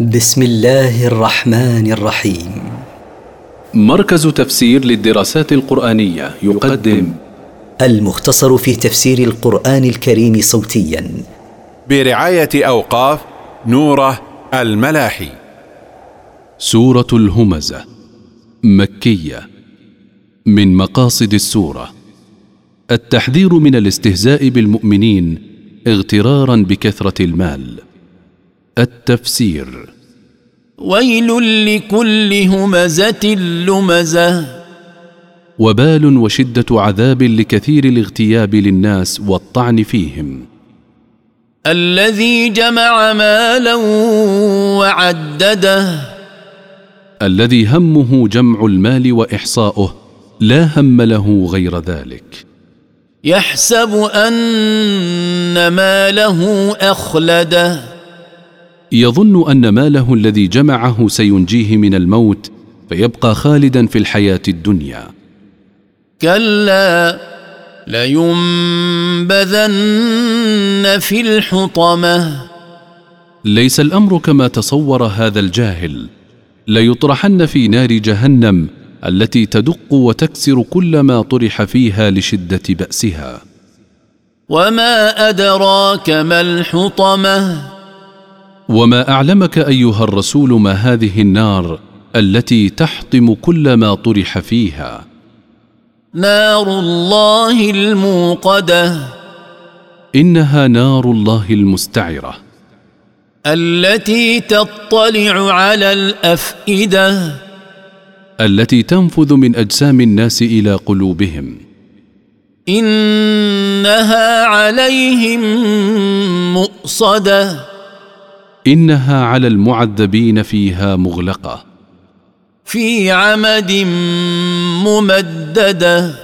بسم الله الرحمن الرحيم. مركز تفسير للدراسات القرآنية يقدم. المختصر في تفسير القرآن الكريم صوتيا. برعاية أوقاف نوره الملاحي. سورة الهمزة. مكية. من مقاصد السورة. التحذير من الاستهزاء بالمؤمنين اغترارا بكثرة المال. التفسير. ويل لكل همزة لمزة. وبال وشدة عذاب لكثير الاغتياب للناس والطعن فيهم. الذي جمع مالا وعدده. الذي همه جمع المال وإحصاؤه لا هم له غير ذلك. يحسب أن ماله أخلده. يظن أن ماله الذي جمعه سينجيه من الموت فيبقى خالدا في الحياة الدنيا. كلا لينبذن في الحطمة. ليس الأمر كما تصور هذا الجاهل. ليطرحن في نار جهنم التي تدق وتكسر كل ما طرح فيها لشدة بأسها. وما أدراك ما الحطمة؟ وما اعلمك ايها الرسول ما هذه النار التي تحطم كل ما طرح فيها؟ نار الله الموقده. انها نار الله المستعره. التي تطلع على الافئده. التي تنفذ من اجسام الناس إلى قلوبهم. انها عليهم مؤصده. إنها على المعذبين فيها مغلقة. في عمد ممددة.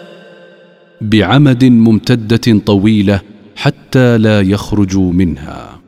بعمد ممتدة طويلة حتى لا يخرجوا منها.